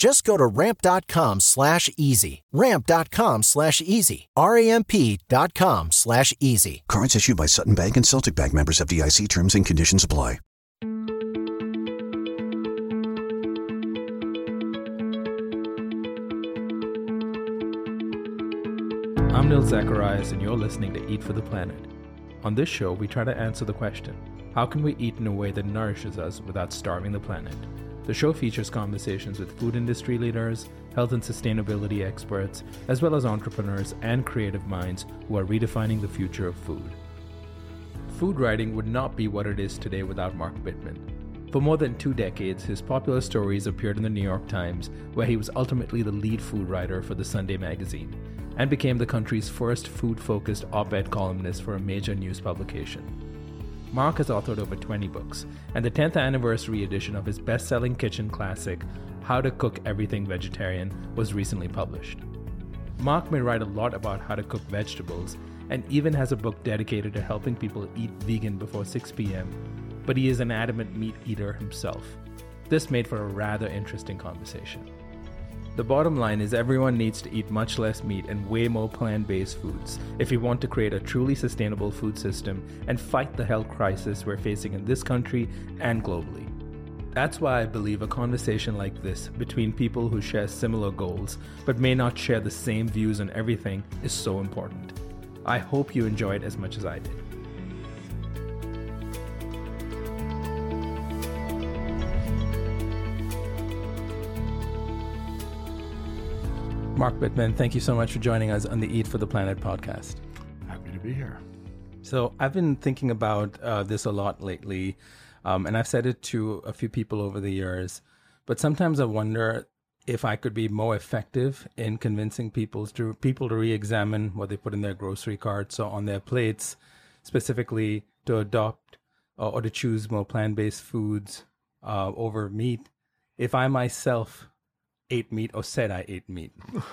Just go to ramp.com slash easy. Ramp.com slash easy. R-A-M-P dot com slash easy. Cards issued by Sutton Bank and Celtic Bank members FDIC terms and conditions apply. I'm Nil Zacharias, and you're listening to Eat for the Planet. On this show, we try to answer the question how can we eat in a way that nourishes us without starving the planet? The show features conversations with food industry leaders, health and sustainability experts, as well as entrepreneurs and creative minds who are redefining the future of food. Food writing would not be what it is today without Mark Bittman. For more than two decades, his popular stories appeared in the New York Times, where he was ultimately the lead food writer for the Sunday magazine, and became the country's first food focused op ed columnist for a major news publication. Mark has authored over 20 books, and the 10th anniversary edition of his best selling kitchen classic, How to Cook Everything Vegetarian, was recently published. Mark may write a lot about how to cook vegetables, and even has a book dedicated to helping people eat vegan before 6 p.m., but he is an adamant meat eater himself. This made for a rather interesting conversation. The bottom line is everyone needs to eat much less meat and way more plant based foods if we want to create a truly sustainable food system and fight the health crisis we're facing in this country and globally. That's why I believe a conversation like this between people who share similar goals but may not share the same views on everything is so important. I hope you enjoyed as much as I did. Mark Bittman, thank you so much for joining us on the Eat for the Planet podcast. Happy to be here. So, I've been thinking about uh, this a lot lately, um, and I've said it to a few people over the years. But sometimes I wonder if I could be more effective in convincing people to people to re-examine what they put in their grocery carts or on their plates, specifically to adopt uh, or to choose more plant-based foods uh, over meat. If I myself ate meat or said I ate meat.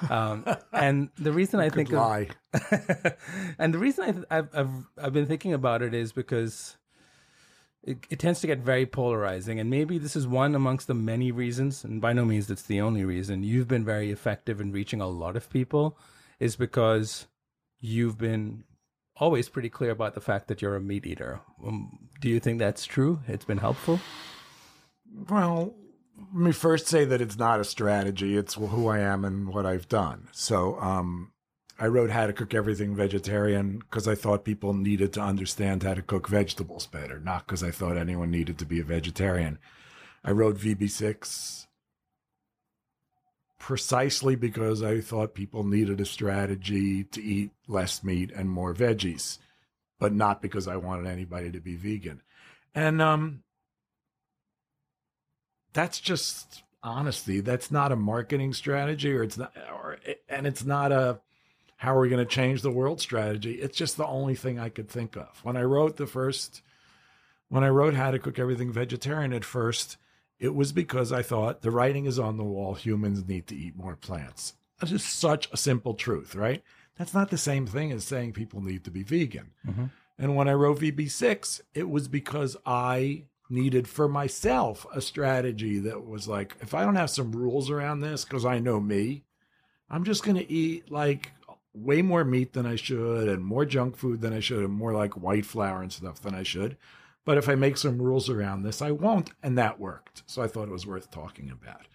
Um, and the reason I think lie. of, and the reason I th- I've, I've I've been thinking about it is because it, it tends to get very polarizing, and maybe this is one amongst the many reasons, and by no means it's the only reason you've been very effective in reaching a lot of people, is because you've been always pretty clear about the fact that you're a meat eater. Um, do you think that's true? It's been helpful. Well, let me first say that it's not a strategy. It's who I am and what I've done. So, um, I wrote How to Cook Everything Vegetarian because I thought people needed to understand how to cook vegetables better, not because I thought anyone needed to be a vegetarian. I wrote VB6 precisely because I thought people needed a strategy to eat less meat and more veggies, but not because I wanted anybody to be vegan. And um, that's just honesty. That's not a marketing strategy, or it's not, or and it's not a how are we going to change the world strategy. It's just the only thing I could think of when I wrote the first. When I wrote How to Cook Everything Vegetarian at first, it was because I thought the writing is on the wall. Humans need to eat more plants. That's just such a simple truth, right? That's not the same thing as saying people need to be vegan. Mm-hmm. And when I wrote VB6, it was because I needed for myself a strategy that was like, if I don't have some rules around this, because I know me, I'm just going to eat like way more meat than I should and more junk food than I should and more like white flour and stuff than I should. But if I make some rules around this, I won't. And that worked. So I thought it was worth talking about.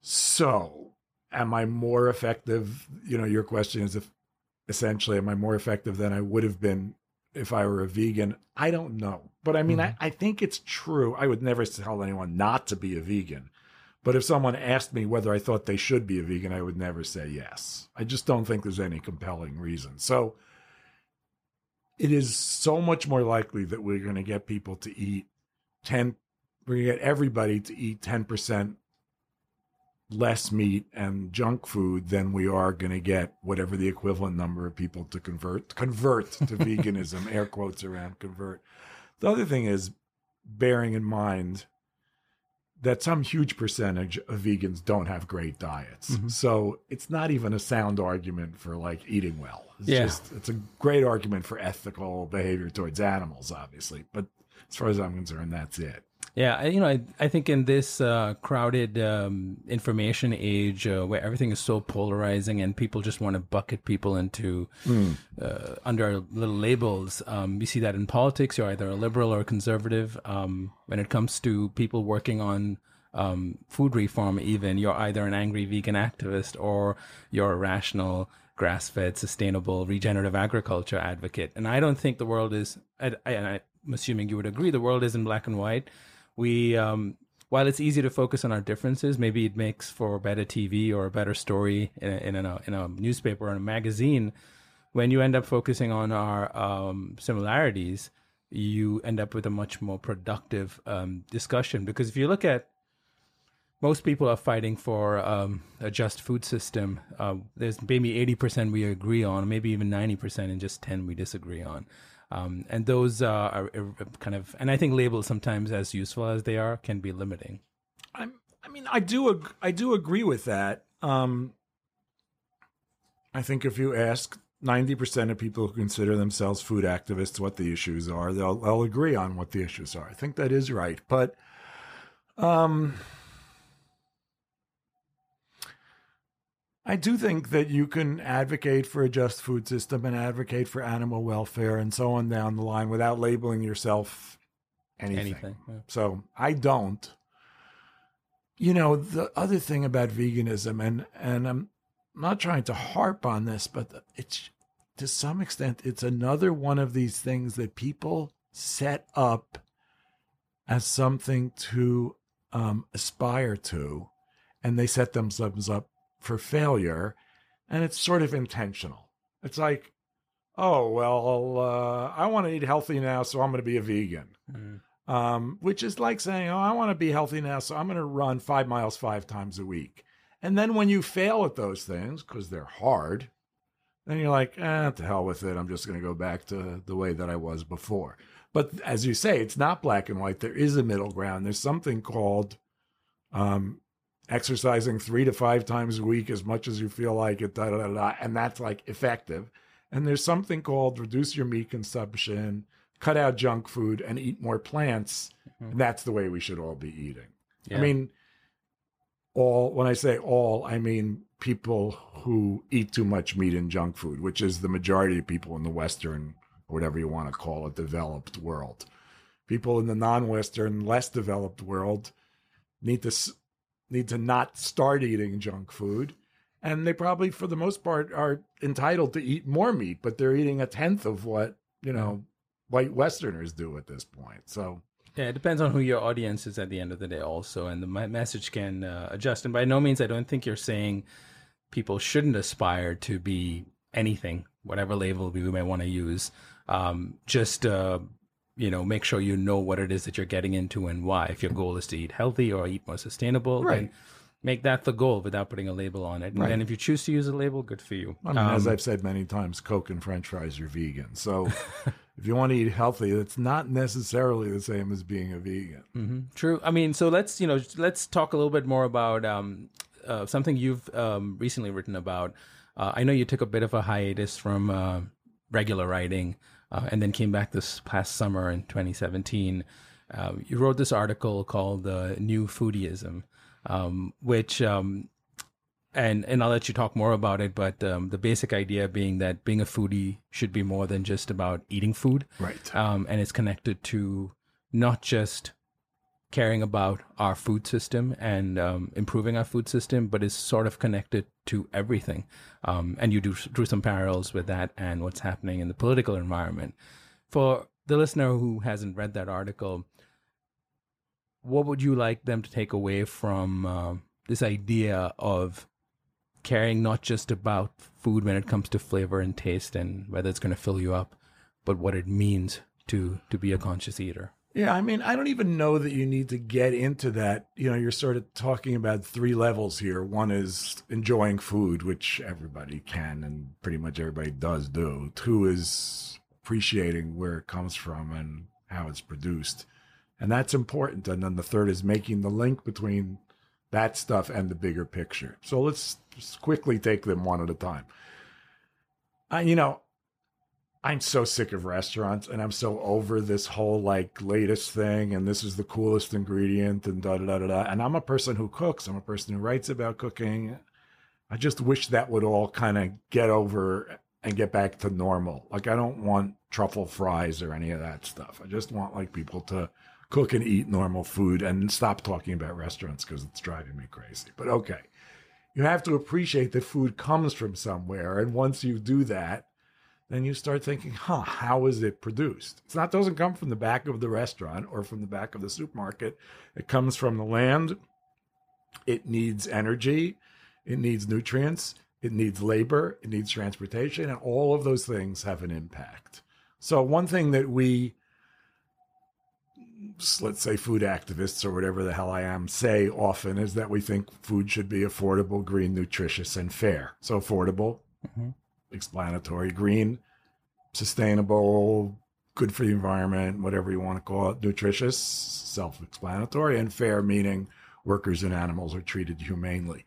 So, am I more effective? You know, your question is if essentially, am I more effective than I would have been if I were a vegan. I don't know. But I mean, Mhm. I, I think it's true. I would never tell anyone not to be a vegan. But if someone asked me whether I thought they should be a vegan, I would never say yes. I just don't think there's any compelling reason. So it is so much more likely that we're going to get people to eat 10, we're going to get everybody to eat 10% less meat and junk food than we are going to get whatever the equivalent number of people to convert convert to veganism air quotes around convert. The other thing is bearing in mind that some huge percentage of vegans don't have great diets. Mhm. so it's not even a sound argument for like eating well. It's Yeah. just it's a great argument for ethical behavior towards animals obviously. But as far as i'm concerned that's it Yeah, I- you know, I, I think in this uh, crowded um, information age uh, where everything is so polarizing and people just want to bucket people into uh, under little labels, um, we see that in politics. You're either a liberal or a conservative. Um, when it comes to people working on um, food reform, even you're either an angry vegan activist or you're a rational, grass-fed, sustainable, regenerative agriculture advocate. And I don't think the world is. I, I, and I'm assuming you would agree. The world is in black and white we um, while it's easy to focus on our differences, maybe it makes for better TV or a better story in a, in a, in a newspaper or a magazine. When you end up focusing on our um, similarities, you end up with a much more productive um, discussion. Because if you look at most people are fighting for um, a just food system. Uh, there's maybe 80% we agree on, maybe even 90%, and just 10 we disagree on. Um, and those uh, are, are kind of, and I think labels sometimes, as useful as they are, can be limiting. I'm, I mean, I do, ag- I do agree with that. Um, I think if you ask ninety percent of people who consider themselves food activists what the issues are, they'll they'll agree on what the issues are. I think that is right, but um, I do think that you can advocate for a just food system and advocate for animal welfare and so on down the line without labeling yourself anything. Anything. yeah. So I don't. You know, the other thing about veganism, and and I'm not trying to harp on this, but it's to some extent it's another one of these things that people set up as something to um, aspire to, and they set themselves up for failure, and it's sort of intentional. It's like, oh well, uh, I want to eat healthy now, so I'm going to be a vegan Mm. um, which is like saying, "Oh, I want to be healthy now, so I'm going to run five miles five times a week." And then when you fail at those things because they're hard, then you're like, "Ah, to hell with it. I'm just going to go back to the way that I was before." But as you say, it's not black and white. There is a middle ground. There's something called um, exercising three to five times a week, as much as you feel like it, da, da, da, and that's like effective. And there's something called reduce your meat consumption, cut out junk food, and eat more plants. Mm-hmm. And that's the way we should all be eating. Yeah. I mean, all when I say all, I mean people who eat too much meat and junk food, which is the majority of people in the Western, whatever you want to call it, developed world. People in the non-Western, less developed world need to need to not start eating junk food, and they probably, for the most part, are entitled to eat more meat, but they're eating a tenth of what you know white Westerners do at this point. So Yeah, it depends on who your audience is at the end of the day, also, and the message can uh, adjust. And by no means, I don't think you're saying people shouldn't aspire to be anything, whatever label we may want to use. Um, just uh, you know, make sure you know what it is that you're getting into and why. If your goal is to eat healthy or eat more sustainable, then Right. make that the goal without putting a label on it. And Right. then if you choose to use a label, good for you. I mean, as Um, I've said many times, Coke and French fries are vegan. So if you want to eat healthy, it's not necessarily the same as being a vegan. hmm True. I mean, so let's you know let's talk a little bit more about um, uh, something you've um, recently written about. Uh, I know you took a bit of a hiatus from uh, regular writing, uh, and then came back this past summer in 2017. Uh, you wrote this article called uh, "New Foodieism," um, which um, and and I'll let you talk more about it. But um, the basic idea being that being a foodie should be more than just about eating food Right. um, and it's connected to not just caring about our food system and um, improving our food system, but is sort of connected to everything. Um, and you do drew some parallels with that and what's happening in the political environment. for the listener who hasn't read that article, what would you like them to take away from uh, this idea of caring not just about food when it comes to flavor and taste and whether it's going to fill you up, but what it means to to be a conscious eater? Yeah, I mean, I don't even know that you need to get into that. You know, you're sort of talking about three levels here. One is enjoying food, which everybody can and pretty much everybody does do. Two is appreciating where it comes from and how it's produced. And that's important. And then the third is making the link between that stuff and the bigger picture. So let's quickly take them one at a time. I, you know, I'm so sick of restaurants and I'm so over this whole like latest thing and this is the coolest ingredient and da da da da da. And I'm a person who cooks, I'm a person who writes about cooking. I just wish that would all kind of get over and get back to normal. Like I don't want truffle fries or any of that stuff. I just want like people to cook and eat normal food and stop talking about restaurants because it's driving me crazy. But okay. You have to appreciate that food comes from somewhere and once you do that, then you start thinking, huh, how is it produced? It's not doesn't come from the back of the restaurant or from the back of the supermarket. It comes from the land. It needs energy, it needs nutrients, it needs labor, it needs transportation, and all of those things have an impact. So one thing that we let's say food activists or whatever the hell I am say often is that we think food should be affordable, green, nutritious, and fair. So affordable, mm-hmm explanatory. Green, sustainable, good for the environment, whatever you want to call it. Nutritious, self explanatory. And fair, meaning workers and animals are treated humanely.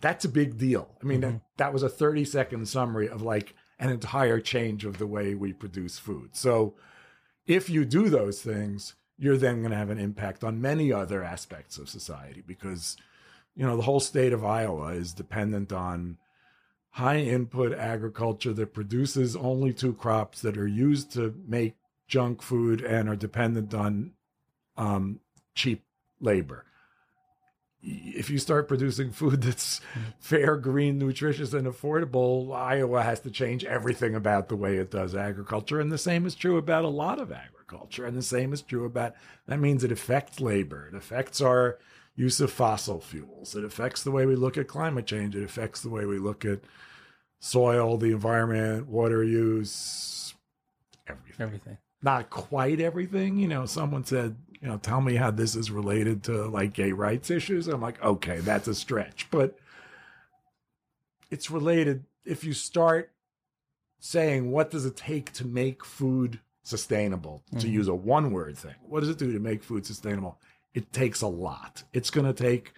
That's a big deal. I mean, mm-hmm. that, that was a 30 second summary of like an entire change of the way we produce food. So if you do those things, you're then going to have an impact on many other aspects of society because you know the whole state of Iowa is dependent on high input agriculture that produces only two crops that are used to make junk food and are dependent on um, cheap labor. If you start producing food that's fair, green, nutritious, and affordable, Iowa has to change everything about the way it does agriculture. And the same is true about a lot of agriculture. And the same is true about that means it affects labor, it affects our use of fossil fuels. It affects the way we look at climate change. It affects the way we look at soil, the environment, water use, everything. Everything. Not quite everything. You know, someone said, you know, tell me how this is related to like gay rights issues. I'm like, okay, that's a stretch. But it's related if you start saying what does it take to make food sustainable mm-hmm. to use a one word thing what does it do to make food sustainable it takes a lot. It's going to take,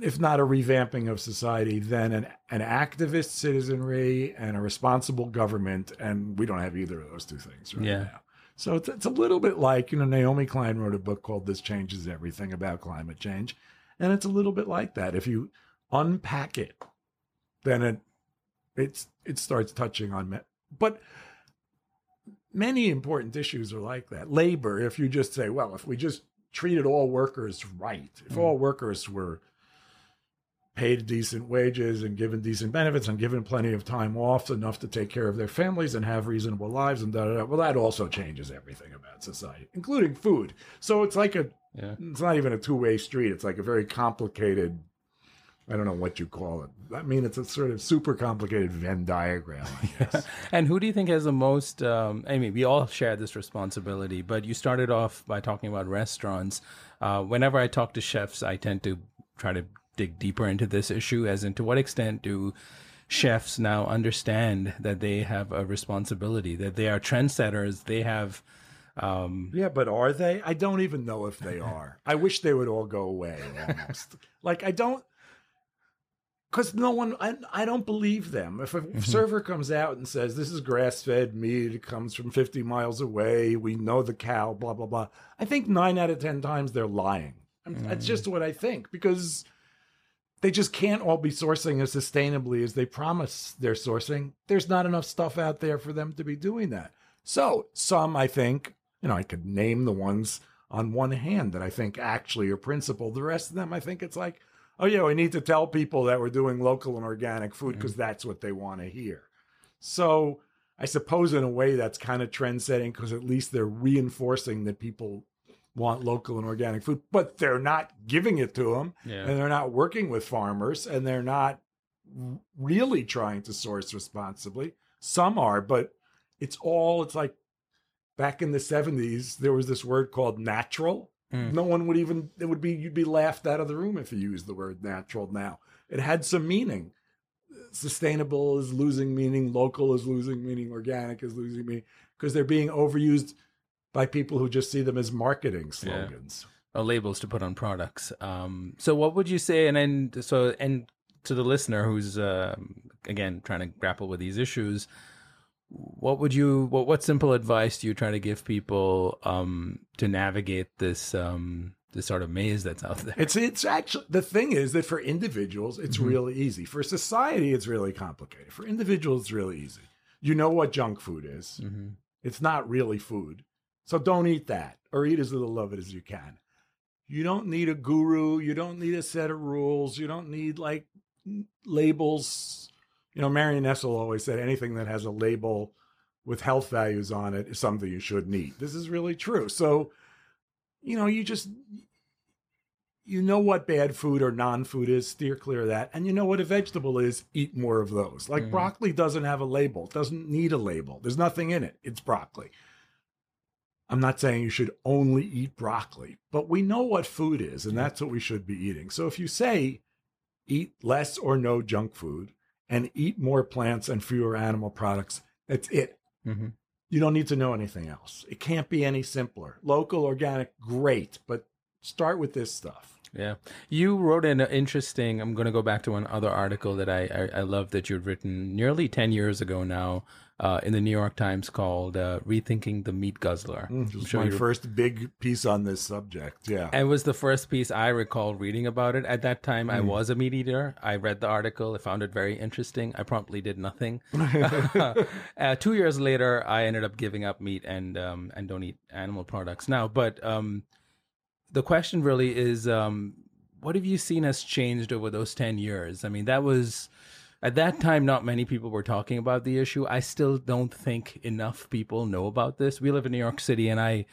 if not a revamping of society, then an, an activist citizenry and a responsible government. And we don't have either of those two things right yeah. now. So it's, it's a little bit like, you know, Naomi Klein wrote a book called This Changes Everything about climate change. And it's a little bit like that. If you unpack it, then it it's it starts touching on me- but many important issues are like that. Labor, if you just say, well, if we just treated all workers right, if all mm. workers were paid decent wages and given decent benefits and given plenty of time off, enough to take care of their families and have reasonable lives and da da da. Well, that also changes everything about society, including food. So it's like a, yeah. it's not even a two way street. It's like a very complicated I don't know what you call it. I mean, it's a sort of super complicated Venn diagram, I guess. and who do you think has the most? Um, I mean, we all share this responsibility, but you started off by talking about restaurants. Uh, whenever I talk to chefs, I tend to try to dig deeper into this issue, as in to what extent do chefs now understand that they have a responsibility, that they are trendsetters, they have. Um, yeah, but are they? I don't even know if they are. I wish they would all go away almost. like I don't because no one I, I don't believe them. If a mm-hmm. server comes out and says this is grass-fed meat it comes from 50 miles away we know the cow blah blah blah i think nine out of ten times they're lying. Mm. that's just what i think because they just can't all be sourcing as sustainably as they promise they're sourcing. There's not enough stuff out there for them to be doing that. So some i think you know i could name the ones on one hand that i think actually are principled. The rest of them i think it's like oh yeah, we need to tell people that we're doing local and organic food because mm-hmm. that's what they want to hear. So I suppose in a way that's kind of trend setting because at least they're reinforcing that people want local and organic food, but they're not giving it to them Yeah. and they're not working with farmers and they're not really trying to source responsibly. Some are, but it's all, it's like back in the 70s, there was this word called natural. Mm. No one would even, it would be, you'd be laughed out of the room if you used the word natural now. It had some meaning. Sustainable is losing meaning, local is losing meaning, organic is losing meaning because they're being overused by people who just see them as marketing slogans. or labels to put on products. Um, so what would you say? And then so and to the listener who's um again trying to grapple with these issues, what would you what what simple advice do you try to give people um, to navigate this um, this sort of maze that's out there? It's it's actually the thing is that for individuals it's Mhm. really easy. For society it's really complicated. For individuals it's really easy. You know what junk food is. hmm It's not really food. So don't eat that or eat as little of it as you can. You don't need a guru, you don't need a set of rules, you don't need like labels. You know, Marion Nestle always said anything that has a label with health values on it is something you shouldn't eat. This is really true. So, you know, you just you know what bad food or non-food is, steer clear of that. And you know what a vegetable is, eat more of those. Like Mhm. broccoli doesn't have a label, it doesn't need a label. There's nothing in it. It's broccoli. I'm not saying you should only eat broccoli, but we know what food is, and that's what we should be eating. So if you say eat less or no junk food and eat more plants and fewer animal products, that's it. Hmm You don't need to know anything else. It can't be any simpler. Local, organic, great, but start with this stuff. Yeah, you wrote an interesting. I'm going to go back to one other article that I I, I love that you'd written nearly ten years ago now uh, in the New York Times called uh, "Rethinking the Meat Guzzler." Mm, I'm sure my first big piece on this subject. Yeah. It was the first piece I recall reading about it. At that time, I Mm. was a meat eater. I read the article. I found it very interesting. I promptly did nothing. uh, two years later, I ended up giving up meat and um, and don't eat animal products now. But um, the question really is, um, what have you seen has changed over those ten years? I mean, that was at that time not many people were talking about the issue. I still don't think enough people know about this. We live in New York City, and I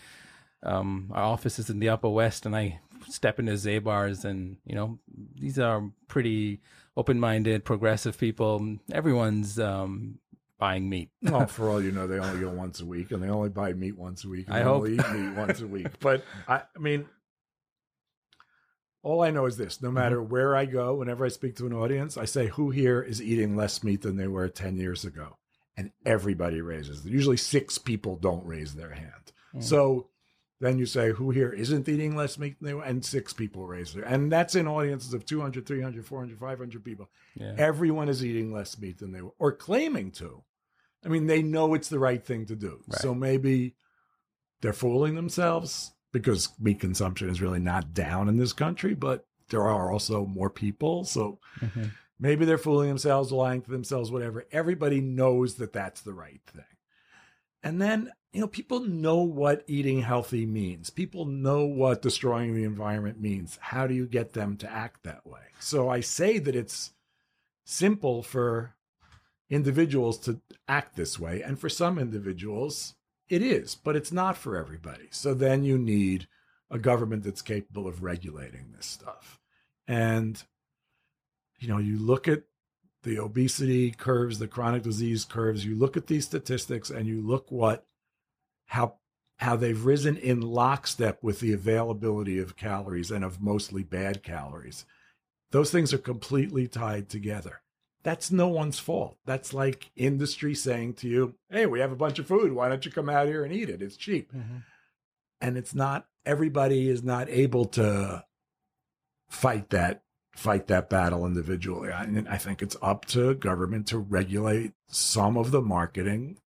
um, our office is in the Upper West, and I step into Zabar's, and you know these are pretty open-minded, progressive people. Everyone's um, buying meat. well, for all you know, they only go once a week, and they only buy meat once a week. And I they hope. only eat meat once a week. But I, I mean, all I know is this: no matter Mm-hmm. where I go, whenever I speak to an audience, I say, "Who here is eating less meat than they were ten years ago?" And everybody raises. Usually, six people don't raise their hand. Mm. So then you say, "Who here isn't eating less meat than they were?" And six people raise their, and that's in audiences of 200, 300, 400, 500 people. Yeah. Everyone is eating less meat than they were, or claiming to. I mean, they know it's the right thing to do. Right. So maybe they're fooling themselves because meat consumption is really not down in this country, but there are also more people. So Mhm. maybe they're fooling themselves, lying to themselves, whatever. Everybody knows that that's the right thing. And then, you know, people know what eating healthy means. People know what destroying the environment means. How do you get them to act that way? So I say that it's simple for individuals to act this way. And for some individuals, it is, but it's not for everybody. So then you need a government that's capable of regulating this stuff. And, you know, you look at the obesity curves, the chronic disease curves, you look at these statistics and you look what, how, how they've risen in lockstep with the availability of calories and of mostly bad calories. Those things are completely tied together that's no one's fault. That's like industry saying to you, hey, we have a bunch of food. Why don't you come out here and eat it? It's cheap. Mhm. And it's not, everybody is not able to fight that fight that battle individually. I, I think it's up to government to regulate some of the marketing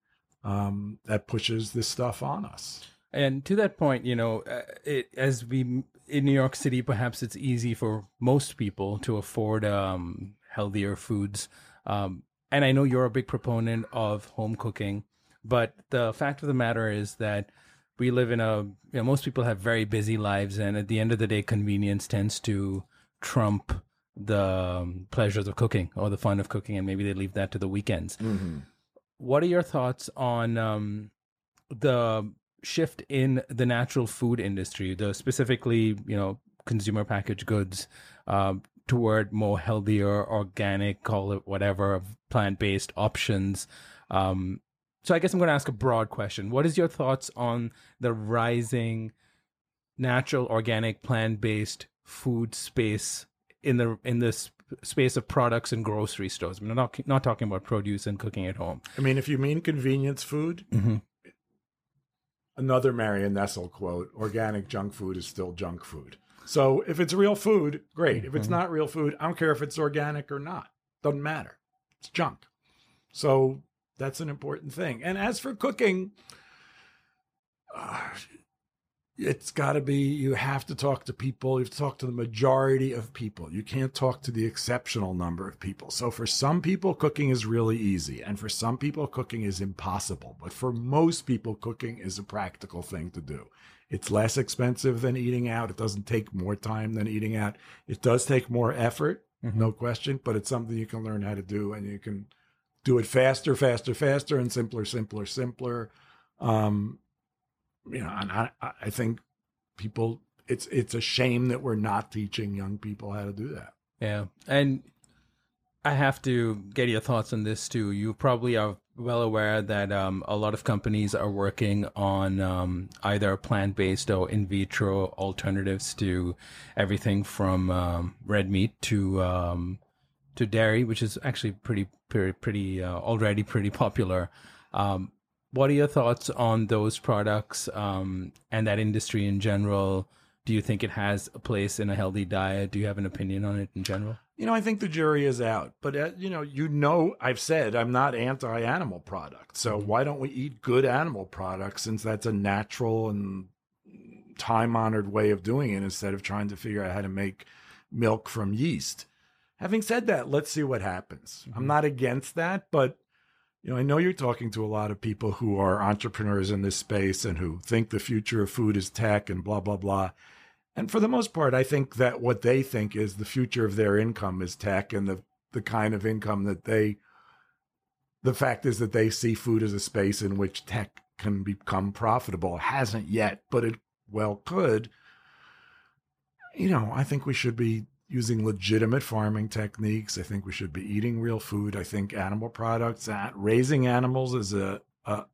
um, that pushes this stuff on us. And to that point, you know, uh, it, as we in New York City, perhaps it's easy for most people to afford um, healthier foods. Um, and I know you're a big proponent of home cooking, but the fact of the matter is that we live in a, you know, most people have very busy lives, and at the end of the day, convenience tends to trump the um, pleasures of cooking or the fun of cooking, and maybe they leave that to the weekends. What are your thoughts on um, the shift in the natural food industry, the specifically, you know, consumer packaged goods? Um, toward more healthier, organic, call it whatever, plant based options? Um, so I guess I'm going to ask a broad question. What is your thoughts on the rising natural, organic, plant based food space in the in this space of products and grocery stores. I'm not not talking about produce and cooking at home. I mean, if you mean convenience food, mm-hmm. another Marion Nestle quote: "Organic junk food is still junk food." So if it's real food, great. If it's mm-hmm. not real food, I don't care if it's organic or not. Doesn't matter. It's junk. So that's an important thing. And as for cooking, uh, it's got to be you have to talk to people you have to talk to the majority of people you can't talk to the exceptional number of people so for some people cooking is really easy and for some people cooking is impossible but for most people cooking is a practical thing to do it's less expensive than eating out it doesn't take more time than eating out it does take more effort mm-hmm. no question but it's something you can learn how to do and you can do it faster faster faster and simpler simpler simpler um, you know, and I, I think people, it's it's a shame that we're not teaching young people how to do that. Yeah, and I have to get your thoughts on this too. You probably are well aware that um, a lot of companies are working on um, either plant based or in vitro alternatives to everything from um, red meat to um, to dairy, which is actually pretty pretty, pretty uh, already pretty popular. Um, what are your thoughts on those products um, and that industry in general? Do you think it has a place in a healthy diet? Do you have an opinion on it in general? You know, I think the jury is out. But, uh, you know, you know, I've said I'm not anti animal products. So mm-hmm. why don't we eat good animal products since that's a natural and time honored way of doing it instead of trying to figure out how to make milk from yeast? Having said that, let's see what happens. Mm-hmm. I'm not against that, but you know, I know you're talking to a lot of people who are entrepreneurs in this space and who think the future of food is tech and blah, blah, blah. And for the most part, I think that what they think is the future of their income is tech and the, the kind of income that they, the fact is that they see food as a space in which tech can become profitable. It hasn't yet, but it well could. You know, I think we should be using legitimate farming techniques. I think we should be eating real food. I think animal products, uh, raising animals is a, a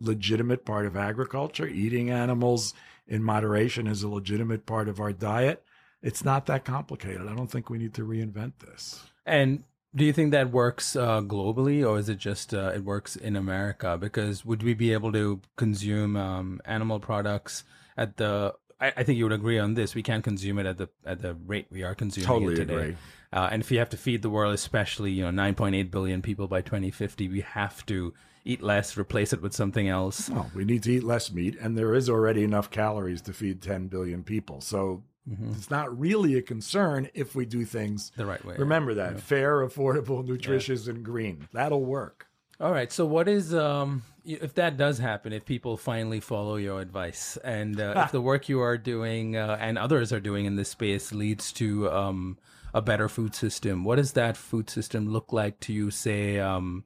legitimate part of agriculture. Eating animals in moderation is a legitimate part of our diet. It's not that complicated. I don't think we need to reinvent this. And do you think that works uh, globally, or is it just uh, it works in America? Because would we be able to consume um, animal products at the I, I, think you would agree on this. We can't consume it at the at the rate we are consuming totally it today. Agree. Uh, and if you have to feed the world, especially you know 9.8 billion people by 2050, we have to eat less, replace it with something else. Well, we need to eat less meat, and there is already enough calories to feed 10 billion people. So mm-hmm. it's not really a concern if we do things the right way. Remember that yeah. fair, affordable, nutritious, yeah. and green. That'll work. All right. So, what is um, if that does happen? If people finally follow your advice, and uh, if the work you are doing uh, and others are doing in this space leads to um, a better food system, what does that food system look like to you? Say, um,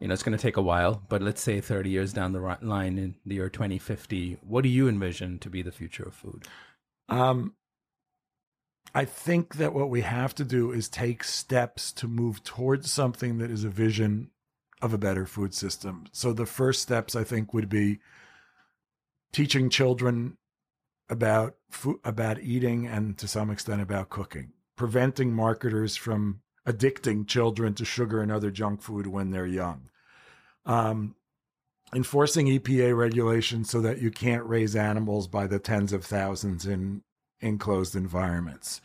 you know, it's going to take a while, but let's say thirty years down the line in the year twenty fifty, what do you envision to be the future of food? Um, I think that what we have to do is take steps to move towards something that is a vision of a better food system. So the first steps I think would be teaching children about food, about eating and to some extent about cooking, preventing marketers from addicting children to sugar and other junk food when they're young. Um, enforcing EPA regulations so that you can't raise animals by the tens of thousands in enclosed environments,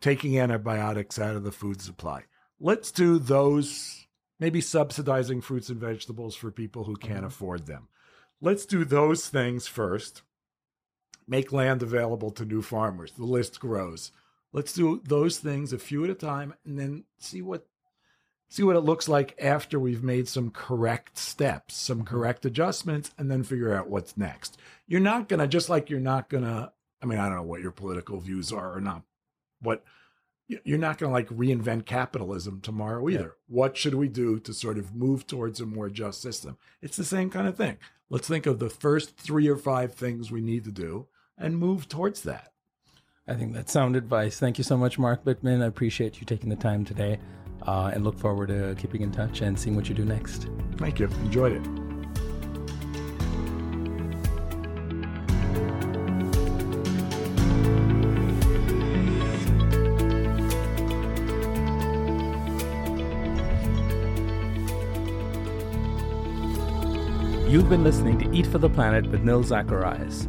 taking antibiotics out of the food supply. Let's do those maybe subsidizing fruits and vegetables for people who can't mm-hmm. afford them. Let's do those things first. Make land available to new farmers. The list grows. Let's do those things a few at a time and then see what see what it looks like after we've made some correct steps, some mm-hmm. correct adjustments and then figure out what's next. You're not going to just like you're not going to I mean, I don't know what your political views are or not what you're not going to like reinvent capitalism tomorrow either. Yeah. What should we do to sort of move towards a more just system? It's the same kind of thing. Let's think of the first three or five things we need to do and move towards that. I think that's sound advice. Thank you so much, Mark Bittman. I appreciate you taking the time today uh, and look forward to keeping in touch and seeing what you do next. Thank you. Enjoyed it. You've been listening to Eat for the Planet with Nil Zacharias.